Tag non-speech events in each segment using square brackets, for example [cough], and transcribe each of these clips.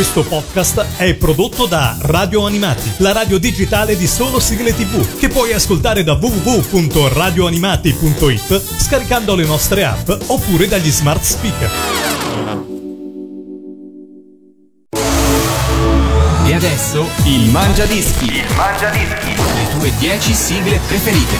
Questo podcast è prodotto da Radio Animati, la radio digitale di solo sigle tv, che puoi ascoltare da www.radioanimati.it scaricando le nostre app oppure dagli smart speaker. E adesso il Mangia Dischi. Il Mangia Dischi. Le tue 10 sigle preferite.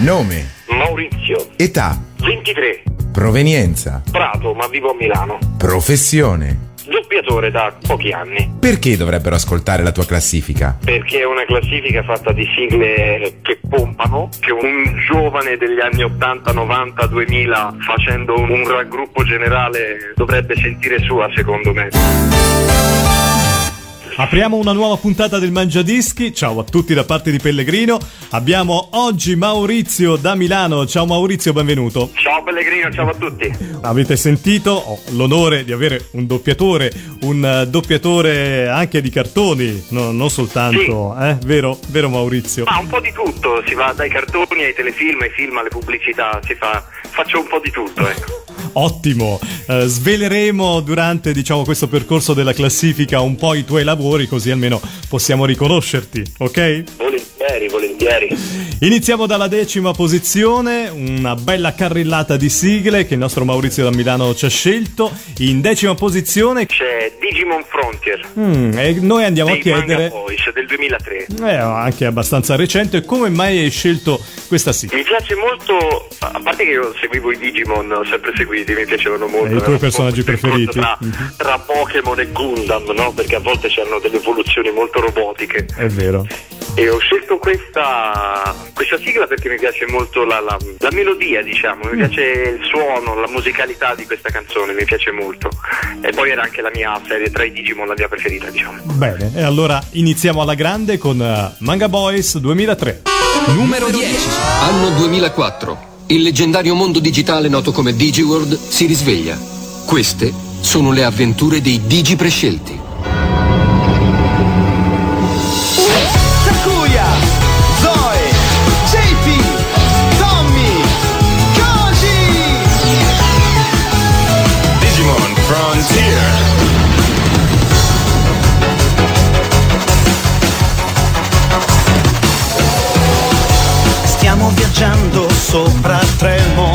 Nome, Maurizio, età, 23, provenienza, Prato, ma vivo a Milano. professione. Doppiatore da pochi anni, Perché dovrebbero ascoltare la tua classifica? perché è una classifica fatta di sigle che pompano, che un giovane degli anni 80, 90, 2000 facendo un raggruppo generale dovrebbe sentire sua secondo me. Apriamo una nuova puntata del Mangiadischi. Ciao a tutti da parte di Pellegrino. Abbiamo oggi Maurizio da Milano. Ciao Maurizio, benvenuto. Ciao Pellegrino, ciao a tutti. Avete sentito? Ho l'onore di avere un doppiatore, un eh, doppiatore anche di cartoni, no- non soltanto, eh? Vero, vero Maurizio? Ma un po' di tutto, si va dai cartoni ai telefilm, ai film, alle pubblicità, si fa, faccio un po' di tutto, ecco. Ottimo, Eh, sveleremo durante diciamo, questo percorso della classifica un po' i tuoi lavori così almeno possiamo riconoscerti, ok? Volentieri, volentieri. Iniziamo dalla decima posizione, una bella carrellata di sigle che il nostro Maurizio da Milano ci ha scelto. In decima posizione, C'è Digimon Frontier. mm, e noi andiamo a chiedere, Boys del 2003. è anche abbastanza recente, come mai hai scelto questa sigla? Mi piace molto, a parte che io seguivo i Digimon, ho sempre seguiti, mi piacevano molto. E i tuoi personaggi preferiti? Tra, tra Pokémon e Gundam, no? Perché a volte c'erano delle evoluzioni molto robotiche. È vero. E ho scelto questa, questa sigla perché mi piace molto la, la- la melodia, diciamo, mi piace il suono, la musicalità di questa canzone, mi piace molto. E poi era anche la mia serie tra i Digimon, la mia preferita, diciamo. Bene, e allora iniziamo alla grande con eh, Manga Boys 2003. Numero 10. Anno 2004. Il leggendario mondo digitale noto come DigiWorld si risveglia. Queste sono le avventure dei Digi prescelti. Sopra Tremont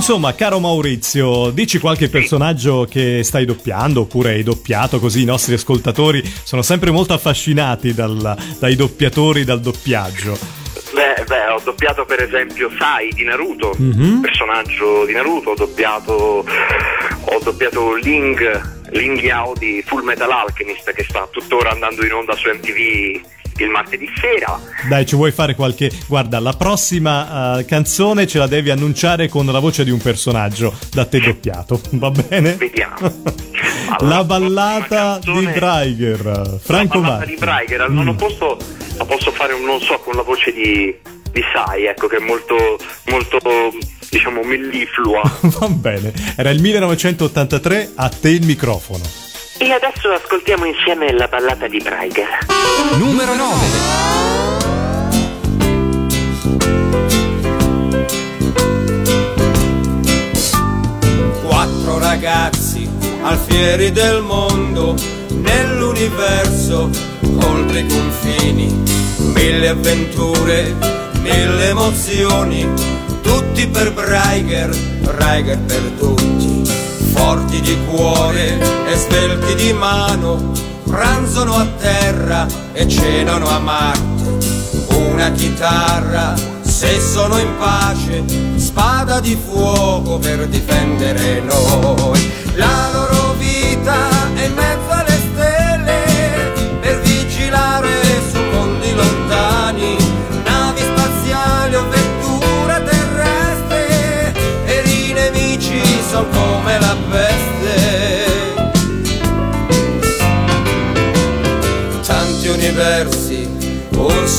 Insomma, caro Maurizio, dici qualche personaggio che stai doppiando oppure hai doppiato così i nostri ascoltatori sono sempre molto affascinati dal- dai doppiatori, dal doppiaggio. Beh, beh, ho doppiato per esempio Sai di Naruto, personaggio di Naruto, ho doppiato, ho doppiato Ling, Ling Yao di Full Metal Alchemist che sta tuttora andando in onda su MTV il martedì sera. Dai, ci vuoi fare qualche... Guarda, la prossima eh, canzone ce la devi annunciare con la voce di un personaggio da te doppiato, va bene? Vediamo. [laughs] la Allora, ballata prossima canzone- di Braiger, Franco la ballata Marchi. di Braiger, al nono posto la posso fare, un- non so, con la voce di, di Sai, ecco, che è molto, molto, diciamo, melliflua. [laughs] Va bene, era il 1983, a te il microfono. E adesso ascoltiamo insieme la ballata di Braiger. Numero 9. Quattro ragazzi alfieri del mondo, nell'universo, oltre i confini, mille avventure mille emozioni, tutti per Breiger, Breiger per tutti, forti di cuore e svelti di mano, pranzano a terra e cenano a Marte, una chitarra, se sono in pace, spada di fuoco per difendere noi, la loro vita è mezzo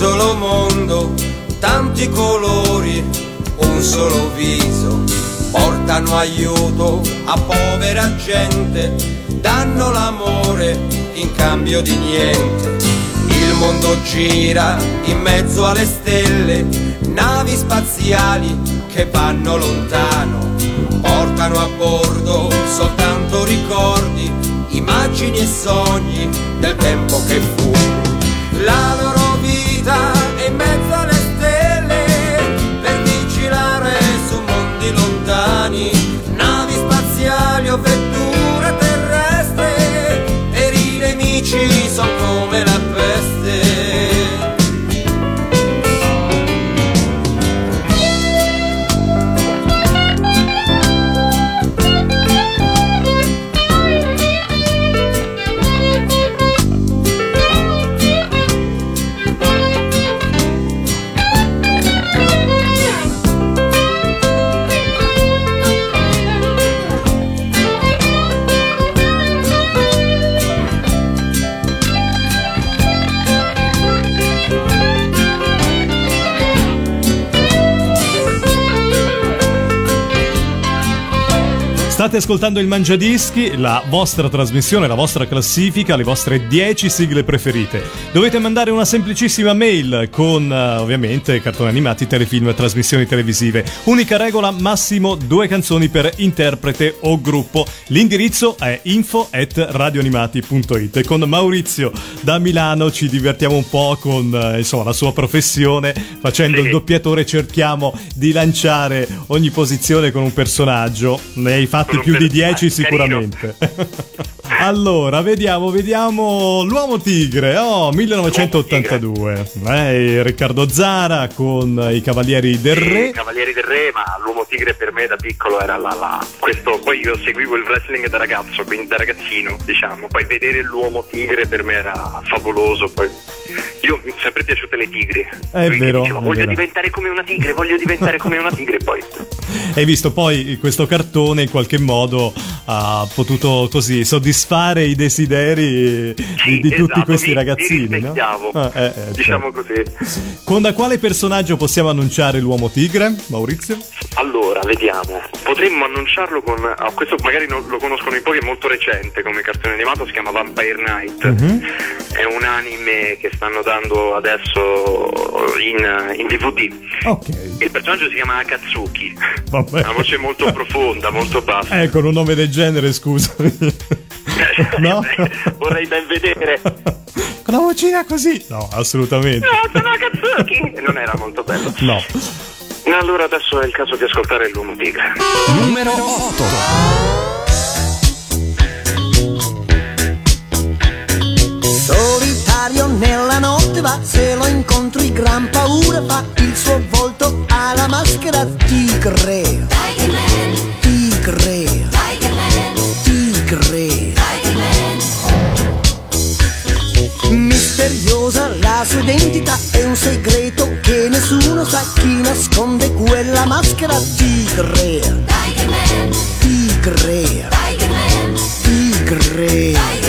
solo mondo, tanti colori, un solo viso, portano aiuto a povera gente, danno l'amore in cambio di niente. Il mondo gira in mezzo alle stelle, navi spaziali che vanno lontano, portano a bordo soltanto ricordi, immagini e sogni del tempo che fu. La loro vita è in mezzo State ascoltando il Mangiadischi, la vostra trasmissione, la vostra classifica, le vostre 10 sigle preferite. Dovete mandare una semplicissima mail con eh, ovviamente cartoni animati, telefilm e trasmissioni televisive. Unica regola, massimo due canzoni per interprete o gruppo. L'indirizzo è info at radioanimati.it e con Maurizio da Milano ci divertiamo un po' con eh, insomma, la sua professione. Facendo Sì. il doppiatore cerchiamo di lanciare ogni posizione con un personaggio. Ne hai fatti più di per- 10 ah, carino. sicuramente. [laughs] allora, vediamo, vediamo l'uomo tigre, oh, 1982. Eh, Riccardo Zara con i Cavalieri del Sì, Re. Cavalieri del Re, ma l'uomo tigre per me da piccolo era la, la questo poi io seguivo il wrestling da ragazzo, quindi da ragazzino, diciamo. Poi vedere l'uomo tigre per me era favoloso. Poi io mi sono sempre piaciute le tigri. È Quindi vero, dicevo, è voglio vero. diventare come una tigre, voglio diventare come una tigre, poi [laughs] Hai visto poi questo cartone in qualche modo ha potuto così soddisfare i desideri Sì, di, di tutti esatto, questi vi- ragazzini, vi no? Ah, eh, eh, diciamo certo. così. Con da quale personaggio possiamo annunciare l'uomo tigre, Maurizio? Allora, vediamo. Potremmo annunciarlo con. ah, questo magari non lo conoscono in pochi, è molto recente come cartone animato, si chiama Vampire Night. Mhm. È un anime che stanno dando adesso in, in DVD. Ok, Il personaggio si chiama Akatsuki. vabbè. Una voce molto profonda, molto bassa. Eh, con un nome del genere, scusami. [laughs] no? Vorrei ben vedere. [laughs] Con la vocina così? No, assolutamente. No, sono! Non era molto bello. No. Allora adesso è il caso di ascoltare l'uomo tigre. Numero 8. Solitario nella notte va, se lo incontri gran paura fa, il suo volto ha la maschera. Tigre. La sua identità, è un segreto che nessuno sa chi nasconde quella maschera tigre. Tigre. Tigre. È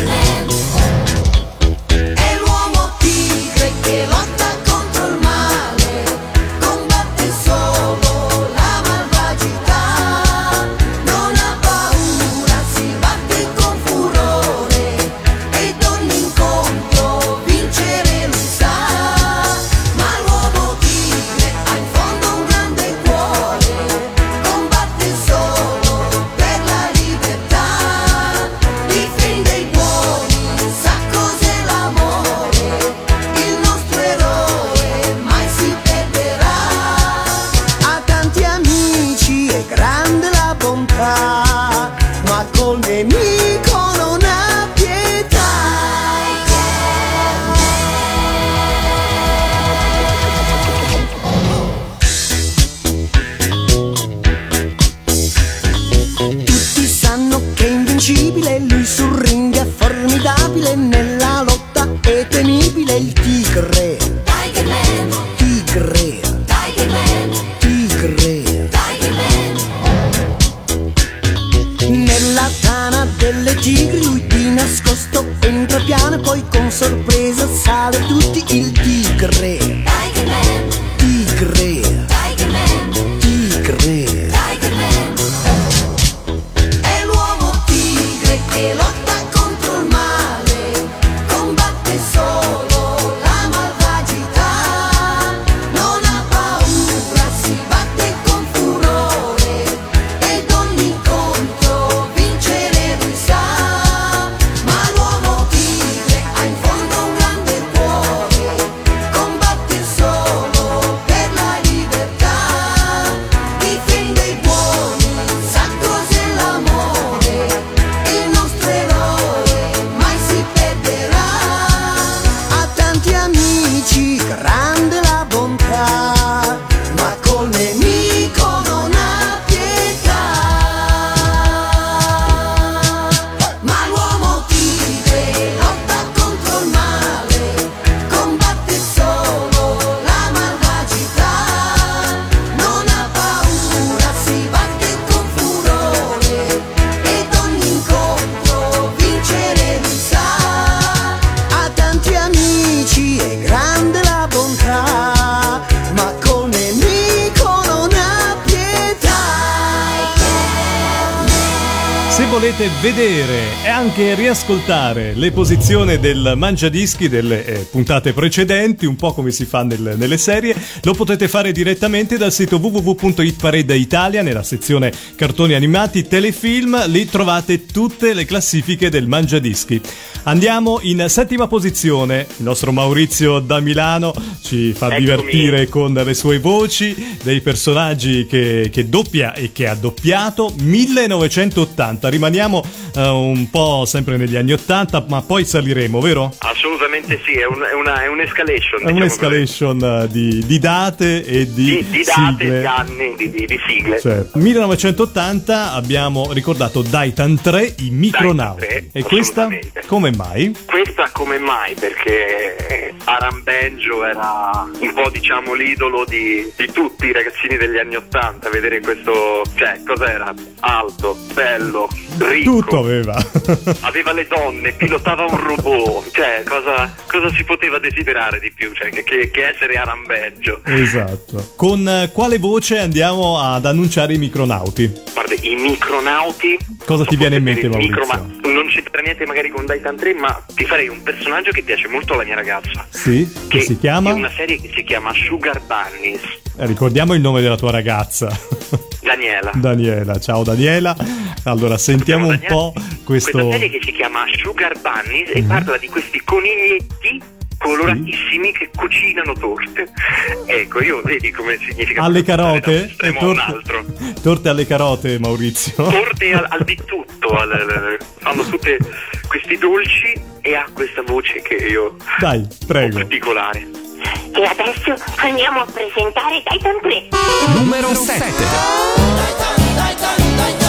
vedere e anche riascoltare le posizioni del Mangiadischi delle eh, puntate precedenti, un po' come si fa nel- nelle serie, lo potete fare direttamente dal sito www.hitparade nella sezione cartoni animati telefilm, lì trovate tutte le classifiche del Mangiadischi. Andiamo in settima posizione, il nostro Maurizio da Milano ci fa Eccomi. divertire con le sue voci dei personaggi che, che doppia e che ha doppiato 1980 rimaniamo eh, un po' sempre negli anni 80 ma poi saliremo vero? Assolutamente sì, è, un- è una, è un'escalation. È diciamo un'escalation eh, di, di date e di. Di, di date, sigle. di anni, di, di- di sigle. Cioè, 1980 abbiamo ricordato Daitan 3 i Micronauti Daitan 3, e questa come mai? Questa come mai? Perché eh, Aram Benjo era un po' diciamo l'idolo di, di tutti i ragazzini degli anni Ottanta, vedere questo, cioè cos'era? Alto, bello, ricco, Tutto aveva [laughs] aveva le donne, pilotava un robot, cioè cosa, cosa si poteva desiderare di più? Cioè, che, che- essere Aram Benjo. esatto con eh, quale voce andiamo ad annunciare i Micronauti? Guarda, i micronauti. Cosa ti viene in mente, micro, ma non c'entra niente magari con Daitan 3, ma ti farei un personaggio che piace molto alla mia ragazza. Sì, che si chiama? È una serie che si chiama Sugar Bunnies. Eh, Ricordiamo il nome della tua ragazza. Daniela. [laughs] Daniela, ciao Daniela. Allora, sentiamo un Daniela, po' questo. Questa serie che si chiama Sugar Bunnies e parla di questi coniglietti coloratissimi che cucinano torte. Ecco, io vedi come significa Alle carote? E un torte- altro. Torte alle carote, Maurizio. Torte al, al di tutto, al- al- fanno tutti questi dolci e ha questa voce che io Dai, prego. particolare. E adesso andiamo a presentare Titan 3. Numero 7. Uno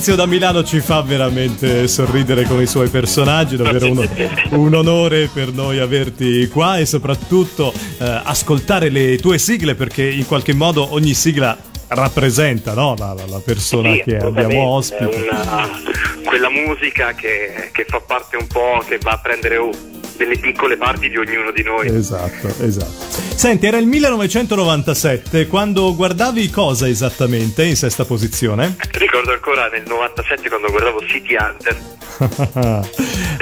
Maurizio da Milano ci fa veramente sorridere con i suoi personaggi, davvero uno- un onore per noi averti qua e soprattutto eh, ascoltare le tue sigle perché in qualche modo ogni sigla rappresenta no? la, la- la persona Sì, che abbiamo ospite. una- quella musica che, che fa parte un po', che va a prendere delle piccole parti di ognuno di noi. Esatto, esatto. Senti, era il 1997 quando guardavi cosa esattamente in sesta posizione? Ricordo ancora nel 97 quando guardavo City Hunter.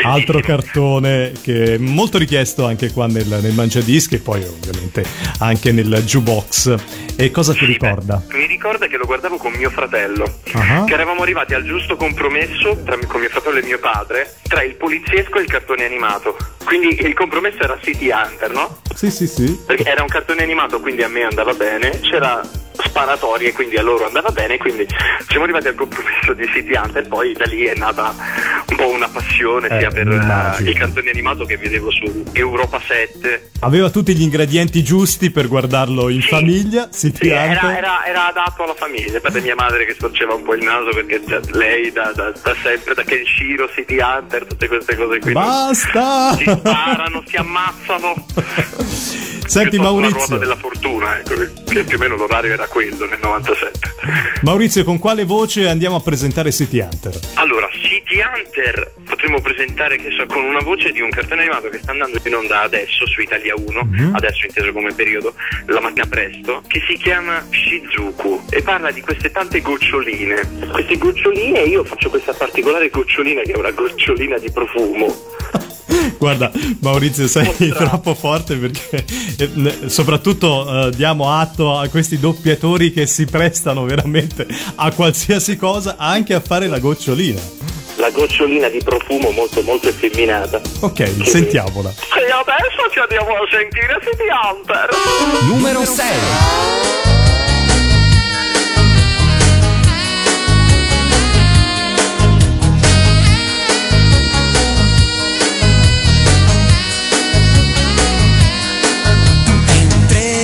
Altro cartone che è molto richiesto anche qua nel, nel Mangiadischi e poi ovviamente anche nel jukebox. E cosa ti ricorda? Mi ricorda che lo guardavo con mio fratello, Ah. che eravamo arrivati al giusto compromesso tra, con mio fratello e mio padre tra il poliziesco e il cartone animato. Quindi il compromesso era City Hunter, no? Sì, sì, sì. Perché era un cartone animato, quindi a me andava bene. C'era sparatorie, quindi a loro andava bene. Quindi siamo arrivati al compromesso di City Hunter. Poi da lì è nata un po' una passione Eh, sia per immagino. il cartone animato che vedevo su Europa 7. Aveva tutti gli ingredienti giusti per guardarlo in Sì. famiglia. City Sì, era, Hunter. era- era adatto alla famiglia, per mia madre che storceva un po' il naso perché lei da, da- da sempre, da Kenshiro, City Hunter, tutte queste cose qui. Basta! Si sparano, si ammazzano. [laughs] Senti Piuttosto La ruota Maurizio, della fortuna, ecco, che più o meno l'orario era quello nel 97. Maurizio, con quale voce andiamo a presentare City Hunter? Allora, City Hunter potremmo presentare che so, con una voce di un cartone animato che sta andando in onda adesso su Italia 1, adesso inteso come periodo, la mattina presto, che si chiama Shizuku e parla di queste tante goccioline. Queste goccioline, io faccio questa particolare gocciolina che è una gocciolina di profumo. [laughs] Guarda, Maurizio, sei [laughs] troppo forte perché eh, soprattutto eh, diamo atto a questi doppiatori che si prestano veramente a qualsiasi cosa, anche a fare la gocciolina. La gocciolina di profumo molto molto effeminata. Ok, sentiamola. E adesso ci andiamo a sentire City Hunter. Numero 6. intrepido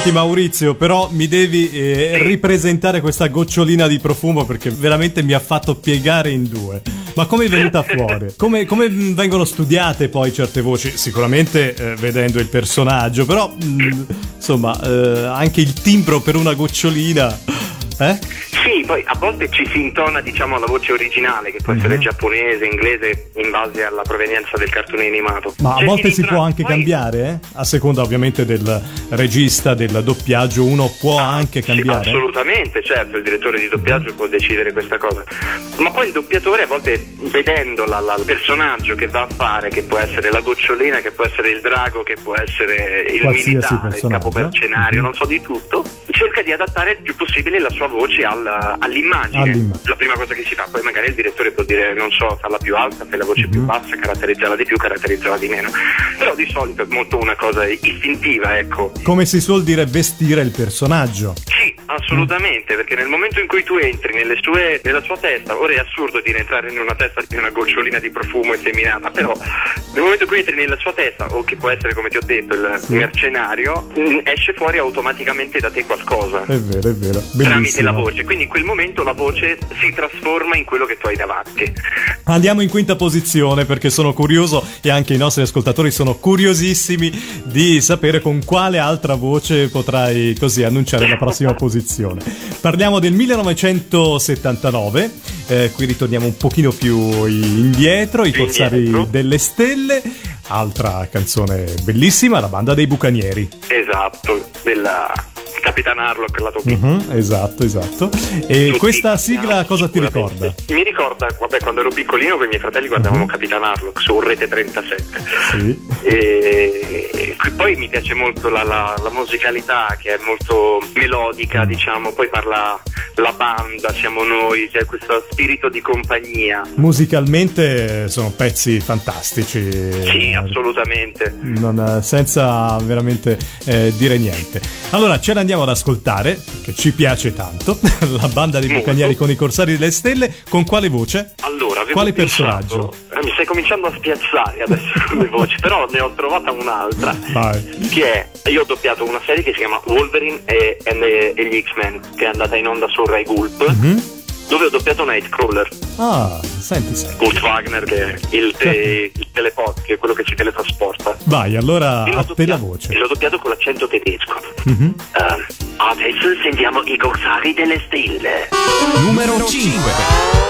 Senti Maurizio, però mi devi eh, ripresentare questa gocciolina di profumo perché veramente mi ha fatto piegare in due. Ma come è venuta fuori? Come, come vengono studiate poi certe voci? Sicuramente eh, vedendo il personaggio, però mh, insomma eh, anche il timbro per una gocciolina. Eh? Sì, poi a volte ci si intona diciamo la voce originale, che può essere Mhm. giapponese, inglese, in base alla provenienza del cartone animato. Ma a Cerchi volte si può anche poi- cambiare, eh? A seconda ovviamente del regista, del doppiaggio, uno può anche Sì, cambiare. assolutamente, certo, il direttore di doppiaggio può decidere questa cosa. Ma poi il doppiatore a volte vedendo la- la- il personaggio che va a fare, che può essere la gocciolina, che può essere il drago, che può essere il Qualsiasi militare, il personaggio. capomercenario, non so di tutto, cerca di adattare il più possibile la sua voce al- all'immagine. All'immagine. La prima cosa che si fa, poi magari il direttore può dire, non so, farla più alta, fai la voce Mhm. più bassa, caratterizzarla di più, caratterizzarla di meno. Però di solito è molto una cosa istintiva, ecco. Come si suol dire vestire il personaggio. Sì, assolutamente, perché nel momento in cui tu entri nelle sue- nella sua testa, ora è assurdo dire entrare in una testa di una gocciolina di profumo effeminata, però nel momento in cui entri nella sua testa, o che può essere come ti ho detto il mercenario, mh, esce fuori automaticamente da te qualcosa. È vero, è vero. Tramite la Bellissimo. voce, quindi in quel momento la voce si trasforma in quello che tu hai davanti. Andiamo in quinta posizione perché sono curioso e anche i nostri ascoltatori sono curiosissimi di sapere con quale altra voce potrai così annunciare la prossima posizione. Parliamo del 1979, eh, qui ritorniamo un pochino più indietro, i Più Corsari indietro. delle Stelle, altra canzone bellissima, la banda dei Bucanieri. Esatto, della Capitan Harlock, la topina. Mhm, esatto, esatto. E Tutti questa sigla cosa ti ricorda? Mi ricorda, vabbè, quando ero piccolino con i miei fratelli guardavamo Capitan Harlock su Rete 37. Sì. E e poi mi piace molto la, la- la musicalità che è molto melodica, diciamo, poi parla la banda, siamo noi, c'è questo spirito di compagnia. Musicalmente sono pezzi fantastici. Sì, assolutamente. Non- senza veramente eh, dire niente. Allora ce l'andiamo ad ascoltare, che ci piace tanto, [laughs] la banda dei Molto. Bucanieri con i Corsari delle Stelle, con quale voce? Allora, Quale pensato- personaggio? eh, mi stai cominciando a spiazzare adesso con le voci, però ne ho trovata un'altra. Vai. Che è, io ho doppiato una serie che si chiama Wolverine e, e- e gli X-Men, che è andata in onda su Rai Gulp, Mhm dove ho doppiato Nightcrawler. Ah, senti, senti. Kurt Wagner che è il, te, [laughs] il telepod, che è quello che ci teletrasporta. Vai, allora appena voce. L'ho doppiato con l'accento tedesco. Mm-hmm. Uh, adesso sentiamo i corsari delle stelle. Numero 5. 5.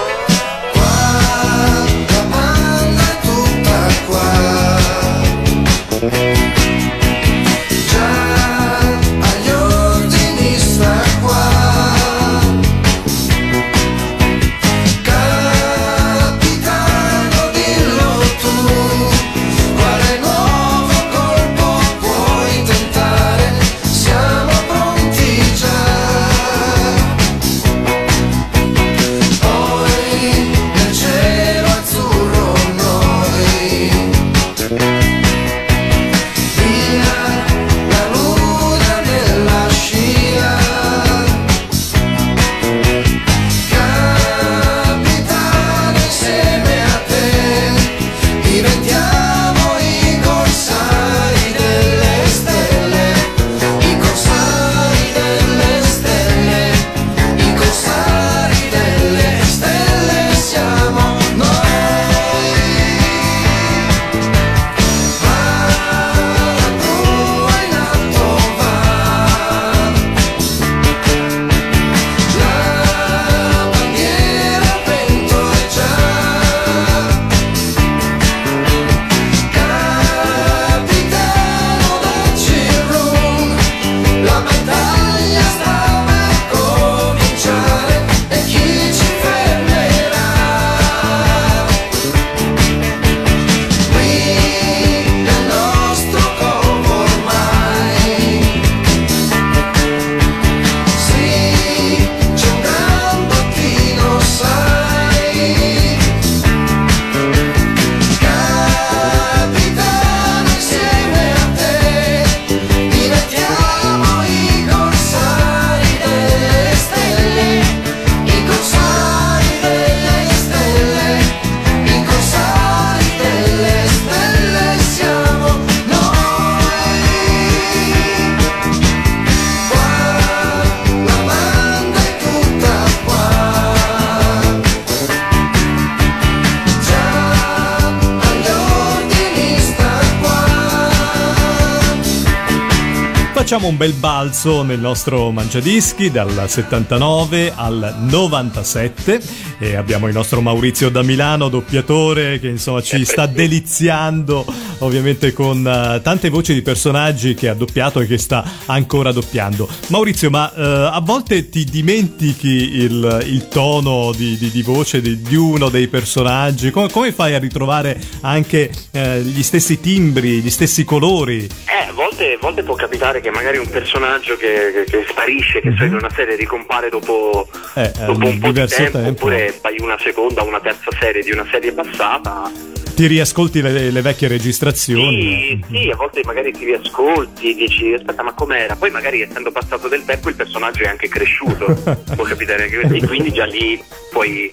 Facciamo un bel balzo nel nostro mangiadischi dal 79 al 97 e abbiamo il nostro Maurizio da Milano, doppiatore, che insomma ci sta deliziando ovviamente con eh, tante voci di personaggi che ha doppiato e che sta ancora doppiando. Maurizio, ma eh, a volte ti dimentichi il, il tono di, di- di voce di, di uno dei personaggi? Come, come fai a ritrovare anche eh, gli stessi timbri, gli stessi colori? Eh, volte, a volte può capitare che magari un personaggio che, che- che sparisce, che so, in una serie ricompare dopo, Mhm. Eh, dopo un po' di tempo, tempo. oppure fai una seconda o una terza serie di una serie passata. Ti riascolti le, le vecchie registrazioni? Sì, sì, a volte magari ti riascolti, dici aspetta ma com'era? Poi magari essendo passato del tempo il personaggio è anche cresciuto, [laughs] può capitare anche e quindi già lì puoi,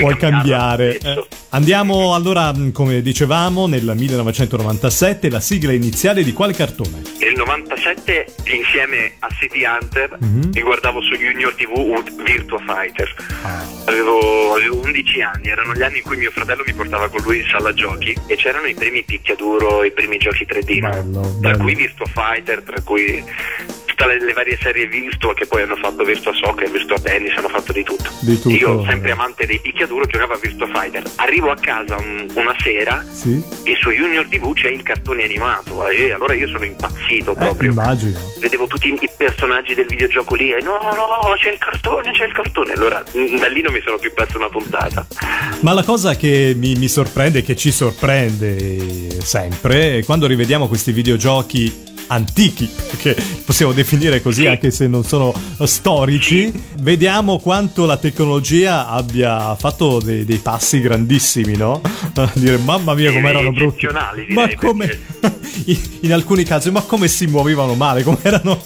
puoi, cambiare cambiare. Eh, Andiamo allora, mh, come dicevamo, nel 1997, la sigla iniziale di quale cartone? Nel 97 insieme a City Hunter Mhm. mi guardavo su Junior TV Virtua Fighter. Ah. Avevo, avevo 11 anni, erano gli anni in cui mio fratello mi portava con lui in sala giochi e c'erano i primi picchiaduro, i primi giochi 3D, no? Bello, tra bello. cui Virtua Fighter, tra cui tutte le, le varie serie Virtua che poi hanno fatto Virtua Soccer, Virtua Tennis, hanno fatto di tutto. Di tutto. Io, sempre amante dei picchiaduro, giocavo a Virtua Fighter. Arrivo a casa un- una sera Sì? e su Junior TV c'è il cartone animato e allora io sono impazzito Eh, proprio. immagino. Vedevo tutti i personaggi del videogioco lì e no, no, c'è il cartone, c'è il cartone. Allora mm, da lì non mi sono più perso una puntata. Ma la cosa che mi, mi sorprende, che ci sorprende sempre, quando rivediamo questi videogiochi antichi, perché possiamo definire così anche se non sono storici, vediamo quanto la tecnologia abbia fatto dei, dei passi grandissimi, no? Dire mamma mia come erano brutti. Ma come [laughs] in, alcuni casi, ma come si muovevano male, come erano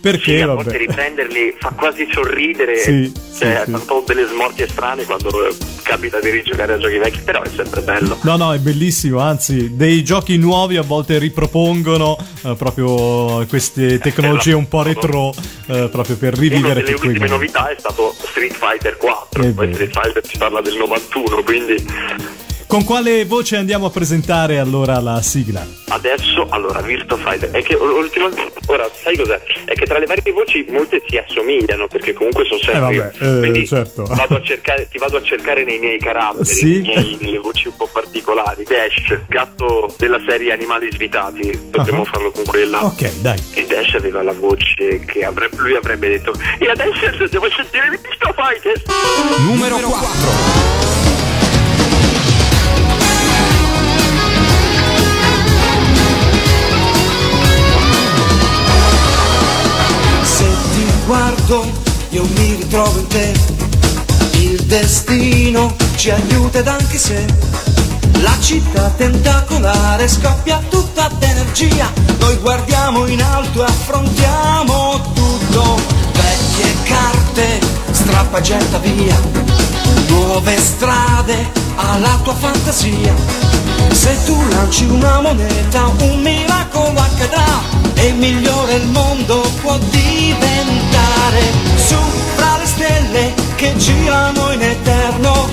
perché Sì, a volte riprenderli fa quasi sorridere, Sì, cioè, sì, sì. un po' delle smorti strane quando eh, capita di rigiocare a giochi vecchi, però è sempre bello. No, no, è bellissimo, anzi, dei giochi nuovi a volte ripropongono eh, proprio queste tecnologie un po' retro eh, proprio per Una rivivere delle tutti quei ultime momenti. novità è stato Street Fighter 4, È poi. Street Fighter si parla del 91, quindi Con quale voce andiamo a presentare allora la sigla? Adesso, allora, Virtua Fighter, è che ultimamente, ora, sai cos'è? È che tra le varie voci molte si assomigliano, perché comunque sono sempre Eh, io. vabbè, eh, Quindi certo. vado a cercare, ti vado a cercare nei miei caratteri, Sì. nei miei- nelle voci un po' particolari. Dash, gatto della serie Animali Svitati, potremmo Ah. farlo con quella. Ok, dai. E Dash aveva la voce che avrebbe, lui avrebbe detto E adesso devo sentire Virtua Fighter Numero 4. Guardo io mi ritrovo in te, il destino ci aiuta ed anche se la città tentacolare scoppia tutta d'energia, noi guardiamo in alto e affrontiamo tutto, vecchie carte, strappa getta via, nuove strade alla tua fantasia. Se tu lanci una moneta, un miracolo accadrà e migliore il mondo può diventare. Su fra le stelle che girano in eterno,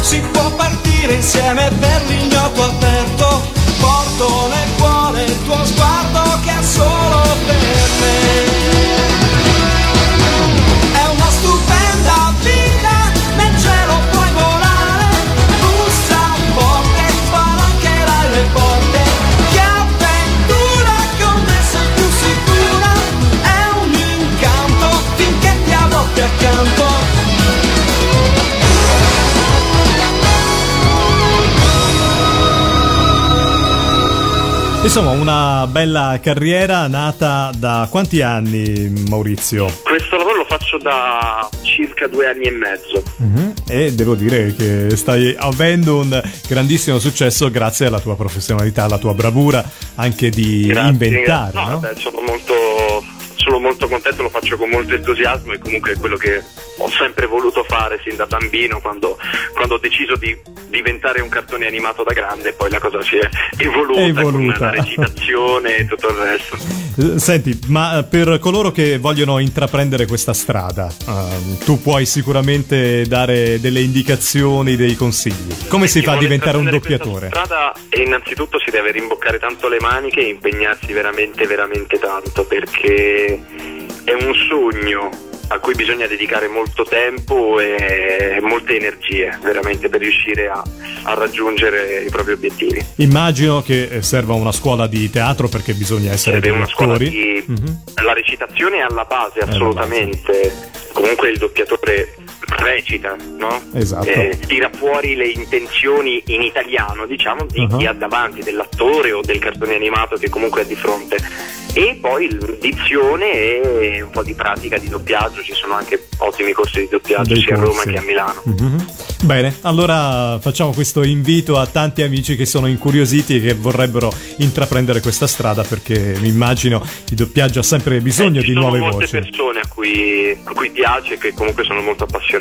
si può partire insieme per l'ignoto aperto. Porto nel cuore il tuo sguardo che è solo per me. Insomma, una bella carriera nata da quanti anni, Maurizio? Questo lavoro lo faccio da circa due anni e mezzo E devo dire che stai avendo un grandissimo successo grazie alla tua professionalità, alla tua bravura anche di Grazie. inventare, No, no? vabbè, sono molto, sono molto contento, lo faccio con molto entusiasmo e comunque è quello che ho sempre voluto fare sin da bambino quando, quando ho deciso di diventare un cartone animato da grande poi la cosa si è evoluta, È con evoluta. la recitazione e tutto il resto. Eh, Senti, ma per coloro che vogliono intraprendere questa strada, ehm, tu puoi sicuramente dare delle indicazioni, dei consigli. Come si fa a diventare un doppiatore? questa strada e innanzitutto si deve rimboccare tanto le maniche e impegnarsi veramente veramente tanto perché è un sogno a cui bisogna dedicare molto tempo e molte energie veramente per riuscire a, a raggiungere i propri obiettivi. Immagino che eh, serva una scuola di teatro perché bisogna essere Serve degli attori. di... Mhm. La recitazione è alla base assolutamente, comunque il doppiatore recita, no? Esatto. Eh, tira fuori le intenzioni in italiano, diciamo, di Uh-huh. chi ha davanti, dell'attore o del cartone animato che comunque è di fronte. E poi dizione e un po' di pratica di doppiaggio, ci sono anche ottimi corsi di doppiaggio Dei sia a Roma che a Milano. Mhm. Bene, allora facciamo questo invito a tanti amici che sono incuriositi e che vorrebbero intraprendere questa strada perché mi immagino il doppiaggio ha sempre bisogno Eh, Ci di sono nuove molte voci. persone a cui, a cui piace e che comunque sono molto appassionate.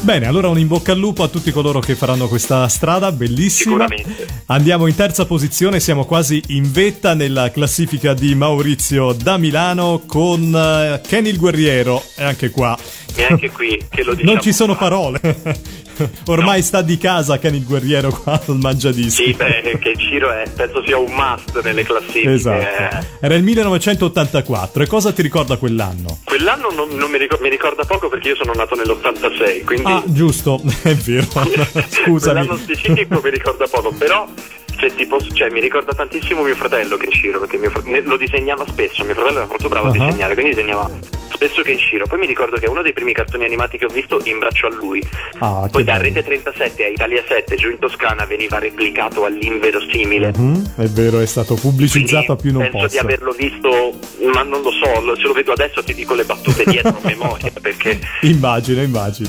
Bene, allora un in bocca al lupo a tutti coloro che faranno questa strada, bellissima. Sicuramente. Andiamo in terza posizione, siamo quasi in vetta nella classifica di Maurizio da Milano con eh, Kenny il guerriero e anche qua Neanche qui che lo diciamo. non ci sono parole. [laughs] Ormai sta di casa Kenny il guerriero qua al mangiadischi. Sì, beh, che Ciro è, penso sia un must nelle classifiche. Esatto. eh. Era il 1984 e cosa ti ricorda quell'anno? Quell'anno non, non mi, ricor- mi ricorda poco perché io sono nato nell'86, quindi Ah, giusto, [laughs] è vero. [laughs] Scusami. quell'anno specifico mi ricorda poco, però cioè, tipo, cioè, mi ricorda tantissimo mio fratello Kenshiro, perché mio fr- lo disegnava spesso, mio fratello era molto bravo Ah. a disegnare, quindi disegnava spesso Kenshiro. Poi mi ricordo che è uno dei primi cartoni animati che ho visto in braccio a lui. Ah, Poi da bello. Rete 37 a Italia 7 giù in Toscana veniva replicato all'inverosimile. Mhm, è vero, è stato pubblicizzato a più non penso di posso. averlo visto, ma non lo so, se lo vedo adesso ti dico le battute dietro a memoria, perché [laughs] Immagino, immagino.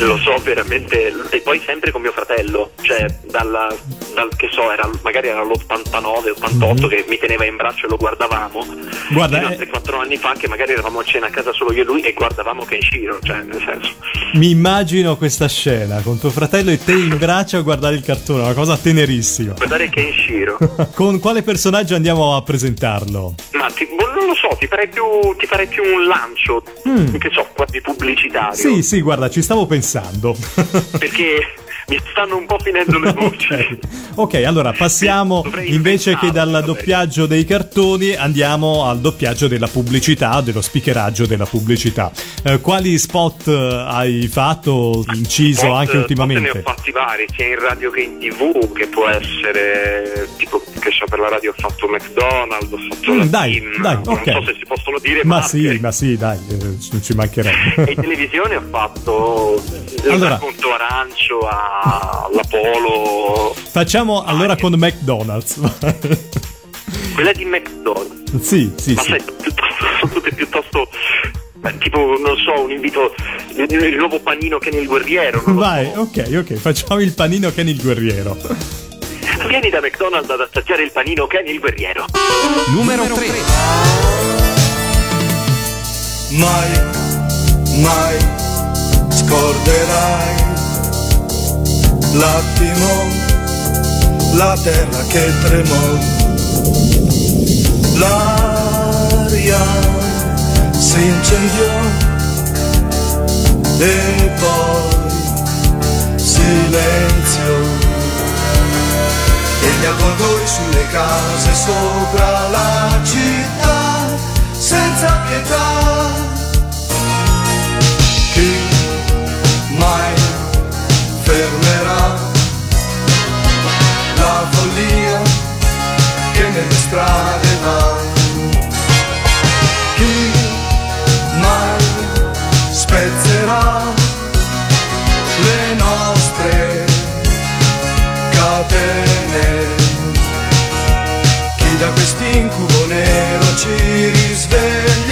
lo so veramente, e poi sempre con mio fratello, cioè dalla- dal che so, era, magari era l'89, 88 che mi teneva in braccio e lo guardavamo. Guarda, fino eh, 3-4 anni fa che magari eravamo a cena a casa solo io e lui e guardavamo Kenshiro, cioè nel senso... Mi immagino questa scena con tuo fratello e te in braccio a guardare il cartone, una cosa tenerissima. Guardare Kenshiro, [laughs] Con quale personaggio andiamo a presentarlo? ma ti- boh, non lo so, ti farei più, ti farei più un lancio, che so, quasi pubblicitario. Mm. Sì, sì, guarda, ci stavo pensando. [laughs] perché mi stanno un po' finendo le [laughs] voci. ok, allora passiamo Dovrei invece che dal vabbè. doppiaggio dei cartoni andiamo al doppiaggio della pubblicità, dello speakeraggio della pubblicità. Eh, quali spot eh, hai fatto, inciso Spot- anche spot ultimamente? Ne ho fatti vari, sia in radio che in tv, che può essere tipo che so per la radio ho fatto McDonald's, ho fatto Mm, dai, Tim, dai, non ok. so se si possono dire Ma marche. sì, ma sì, dai, eh, non ci [laughs] E mancherebbe. in televisione ho fatto Allora. racconto arancio all'Apollo, Facciamo allora con McDonald's. quella di McDonald's. sì, sì, Ma sì. sai, sono tutte piuttosto eh, tipo, non so, un invito il, il nuovo panino che nel guerriero. non Vai, so. ok, ok, facciamo il panino Kenny il guerriero. Vieni da McDonald's ad assaggiare il panino Kenny il guerriero. Numero 3. Mai, mai scorderai l'attimo, la terra che tremò, l'aria si incendiò e poi silenzio gli avvoltoi sulle case sopra la città senza pietà. Chi mai fermerà la follia che nelle strade va? Chi mai spezzerà le nostre catene? Da quest'incubo nero ci risveglierà?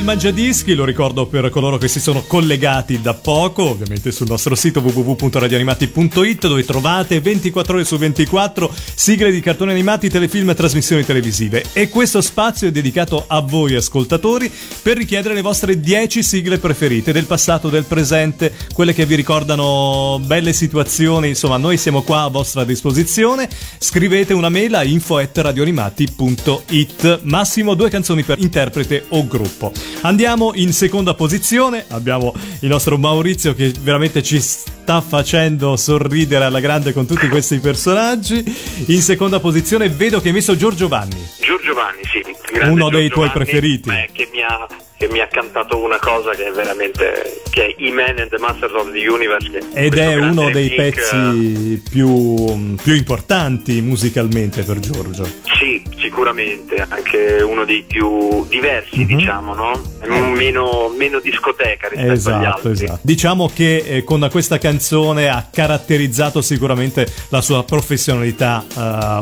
Il Mangiadischi, lo ricordo per coloro che si sono collegati da poco, ovviamente sul nostro sito www.radioanimati.it dove trovate 24 ore su 24 sigle di cartoni animati, telefilm e trasmissioni televisive. E questo spazio è dedicato a voi ascoltatori per richiedere le vostre 10 sigle preferite del passato, del presente, quelle che vi ricordano belle situazioni, insomma noi siamo qua a vostra disposizione. Scrivete una mail a info@radioanimati.it. Massimo due canzoni per interprete o gruppo. Andiamo in seconda posizione, abbiamo il nostro Maurizio che veramente ci sta facendo sorridere alla grande con tutti questi personaggi. In seconda posizione vedo che hai messo Giorgio Vanni. Giorgio Vanni, sì. Uno dei Giorgio tuoi Vanni, preferiti. beh, che mi ha che mi ha cantato una cosa che è veramente che è E-Man and the Masters of the Universe Ed è uno dei remake, pezzi più, più importanti musicalmente per Giorgio. Sì, sicuramente, anche uno dei più diversi, Mhm. diciamo, no? È meno, meno discoteca rispetto agli Esatto, altri. esatto. Diciamo che eh, con questa canzone ha caratterizzato sicuramente la sua professionalità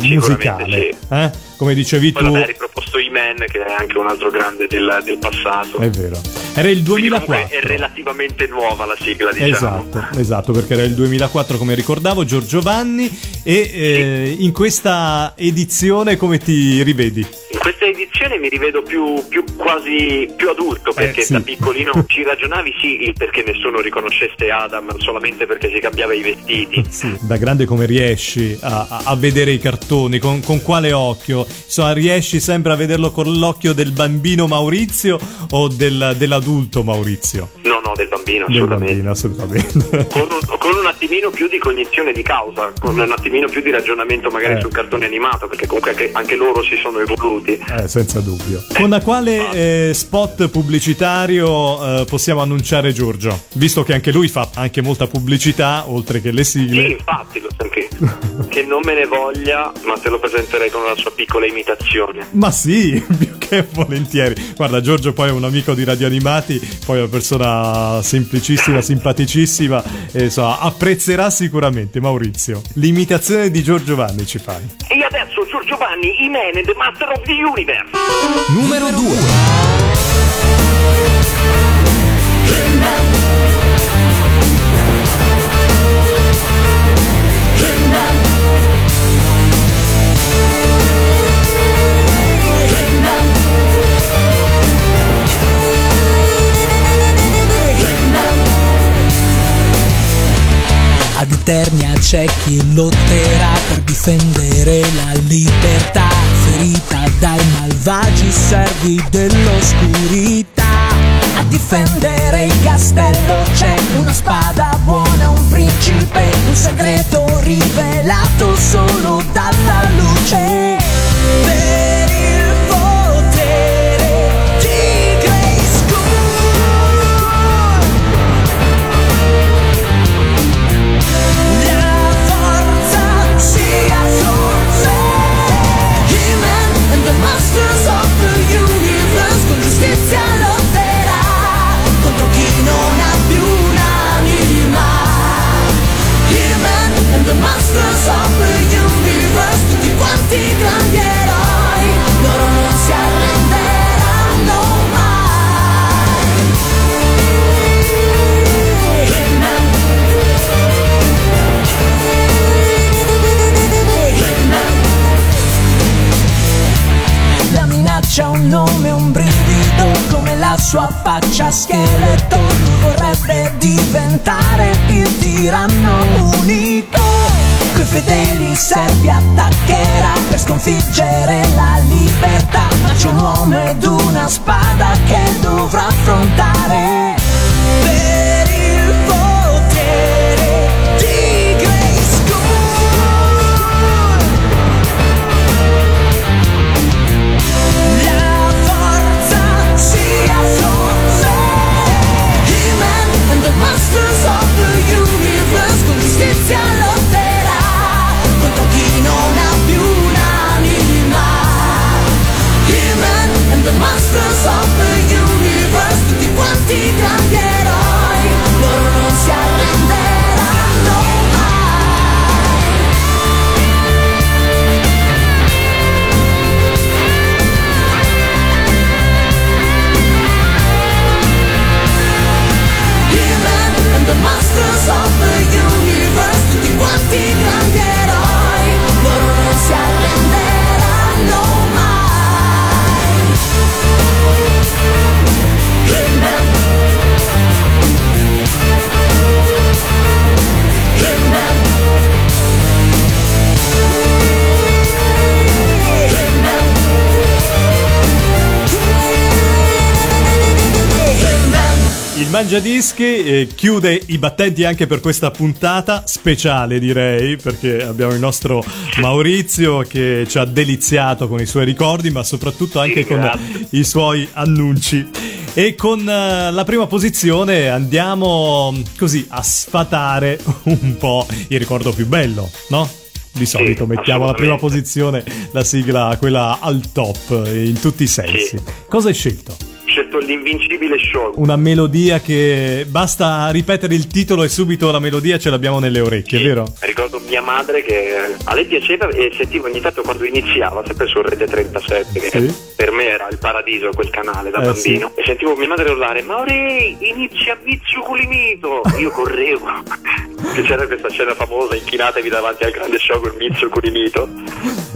eh, musicale. Eh? Come dicevi Poi tu, vabbè, ha riproposto E-Man che è anche un altro grande del, del passato. è vero. Era il Quindi comunque 2004. è relativamente nuova la sigla, diciamo. Esatto, esatto, perché era il 2004 come ricordavo, Giorgio Vanni e eh, in questa edizione come ti rivedi? In questa edizione mi rivedo più, più quasi più adulto perché Eh, sì. da piccolino [laughs] ci ragionavi sì il perché nessuno riconoscesse Adam solamente perché si cambiava i vestiti. Sì, da grande come riesci a, a- a vedere i cartoni, con, con quale occhio? Insomma, riesci sempre a vederlo con l'occhio del bambino Maurizio o del- dell'adulto Maurizio? No, no, del bambino, Del assolutamente. bambino, assolutamente. [laughs] Con un, con un attimino più di cognizione di causa, con un attimino più di ragionamento magari Eh. sul cartone animato, perché comunque anche, anche loro si sono evoluti. Eh, senza dubbio. Con quale eh, spot pubblicitario eh, possiamo annunciare Giorgio? Visto che anche lui fa anche molta pubblicità, oltre che le Sì, sigle. infatti, lo sai che, non me ne voglia, ma te lo presenterei con una sua piccola imitazione. Ma sì, [laughs] più che volentieri. Guarda, Giorgio poi è un amico di Radio Animati, poi è una persona semplicissima, simpaticissima, e insomma, apprezzerà sicuramente Maurizio. L'imitazione di Giorgio Vanni ci fai. E adesso Giorgio Vanni, E-Man and the Master of the Universe. Numero 2. Ad Eternia c'è chi lotterà per difendere la libertà, ferita dai malvagi servi dell'oscurità. A difendere il castello c'è una spada buona, un principe, un segreto rivelato solo dalla luce. C'ha un nome, un brivido come la sua faccia scheletro Vorrebbe diventare il tiranno unico Coi fedeli servi attaccherà per sconfiggere la libertà. Ma c'è un uomo ed una spada che dovrà affrontare. The Masters of the Universe Tutti quanti grandi Il Mangiadischi eh, chiude i battenti anche per questa puntata speciale, direi, perché abbiamo il nostro Maurizio che ci ha deliziato con i suoi ricordi, ma soprattutto anche con i suoi annunci. E con eh, la prima posizione andiamo così a sfatare un po' il ricordo più bello, no? Di solito mettiamo alla prima posizione la sigla, quella al top, in tutti i sensi. Cosa hai scelto? Scelto l'invincibile show. Una melodia che basta ripetere il titolo e subito la melodia ce l'abbiamo nelle orecchie, vero? Ricordo mia madre che a lei piaceva e sentivo ogni tanto quando iniziava, sempre su Rete 37, che Sì. per me era il paradiso quel canale da Eh, bambino. E sentivo mia madre urlare, Maurei, inizia Mizzu Culimito! Io correvo, che c'era questa scena famosa, inchinatevi davanti al grande show con Mizzu Culimito.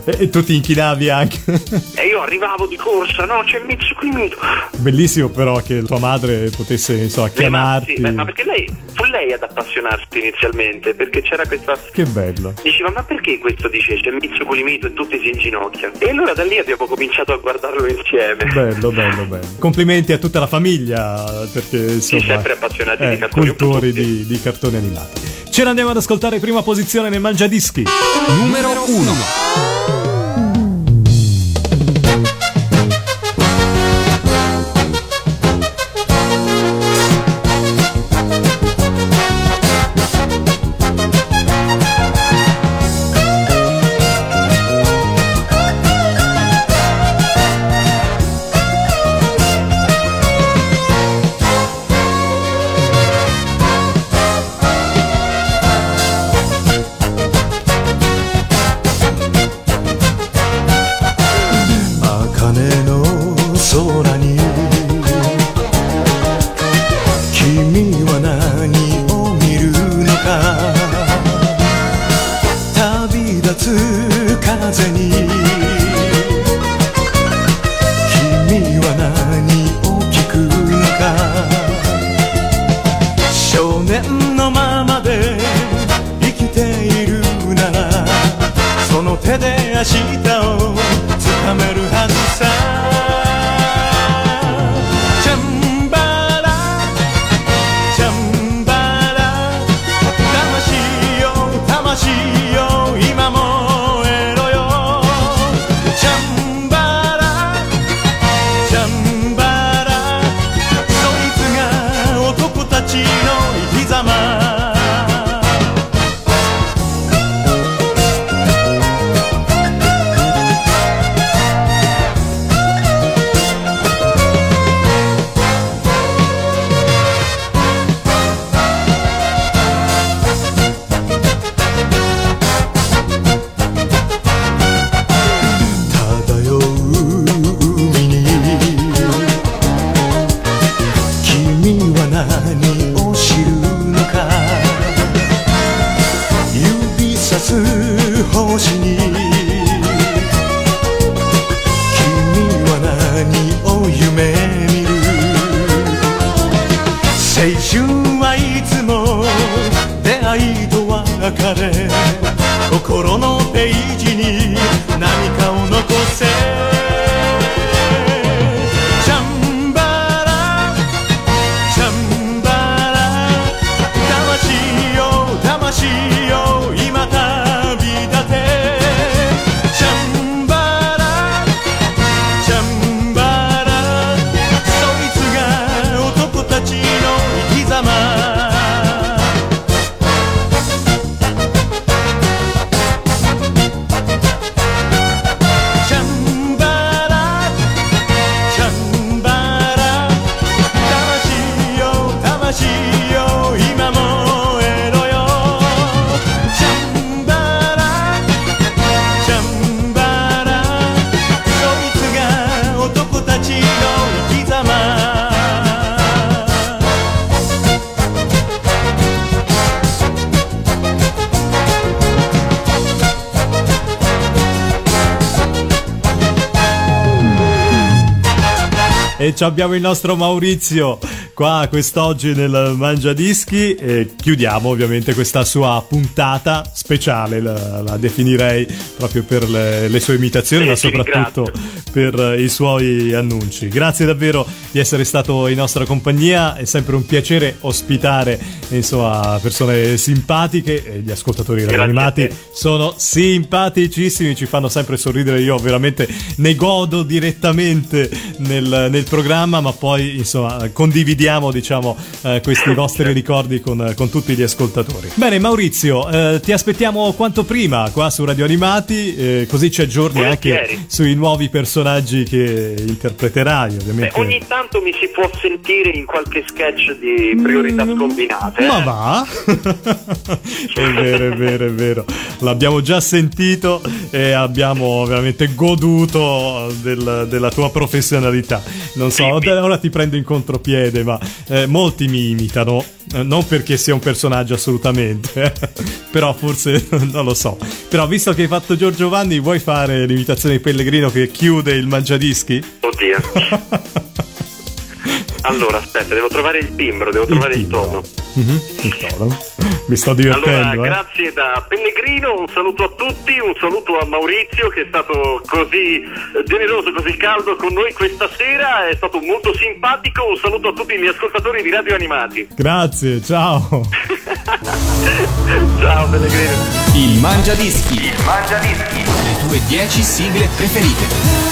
E, e tu ti inchinavi anche. [laughs] E io arrivavo di corsa, no, c'è Mizzu Culimito! Bellissimo però che tua madre potesse insomma Mia ma- chiamarti. sì, ma ma perché lei fu lei ad appassionarsi inizialmente, perché c'era questa Che bello. Diceva, ma perché questo dice c'è Mizzo Culimito e tutti si inginocchiano? E allora da lì abbiamo cominciato a guardarlo insieme. Bello, bello, bello. Complimenti a tutta la famiglia perché insomma sempre appassionati eh, di cartoni, cultori di, di cartoni animati. Ce l'andiamo ad ascoltare prima posizione nel Mangiadischi. Numero 1. Abbiamo il nostro Maurizio qua quest'oggi nel Mangia Dischi e chiudiamo ovviamente questa sua puntata speciale, la, la definirei proprio per le, le sue imitazioni, Sì, ma soprattutto per i suoi annunci. Grazie davvero di essere stato in nostra compagnia, è sempre un piacere ospitare insomma, persone simpatiche e gli ascoltatori animati sono simpaticissimi, ci fanno sempre sorridere, io veramente ne godo direttamente nel, nel programma, ma poi insomma condividiamo diciamo eh, questi vostri ricordi con, con tutti gli ascoltatori. Bene Maurizio, eh, ti aspettiamo quanto prima qua su Radio Animati, eh, così ci aggiorni anche sui nuovi personaggi che interpreterai Beh, ogni tanto mi si può sentire in qualche sketch di priorità scombinate. Ma va? [laughs] è vero, è vero, è vero. L'abbiamo già sentito e abbiamo veramente goduto del- della tua professionalità. Non so, ora ti prendo in contropiede, ma eh, molti mi imitano. eh, Non perché sia un personaggio assolutamente, eh, [laughs] però forse [laughs] non lo so. Però visto che hai fatto Giorgio Vanni, vuoi fare l'imitazione di Pellegrino che chiude il mangiadischi? Oddio. Allora, aspetta, devo trovare il timbro, devo trovare il tono. Mhm, il tono. Mi sto divertendo, Allora, eh. grazie da Pellegrino, un saluto a tutti, un saluto a Maurizio che è stato così eh, generoso, così caldo con noi questa sera, è stato molto simpatico, un saluto a tutti gli ascoltatori di Radio Animati. Grazie, ciao. [laughs] Ciao Pellegrino. Il Mangia Dischi. Il Mangia Dischi. Le tue 10 sigle preferite.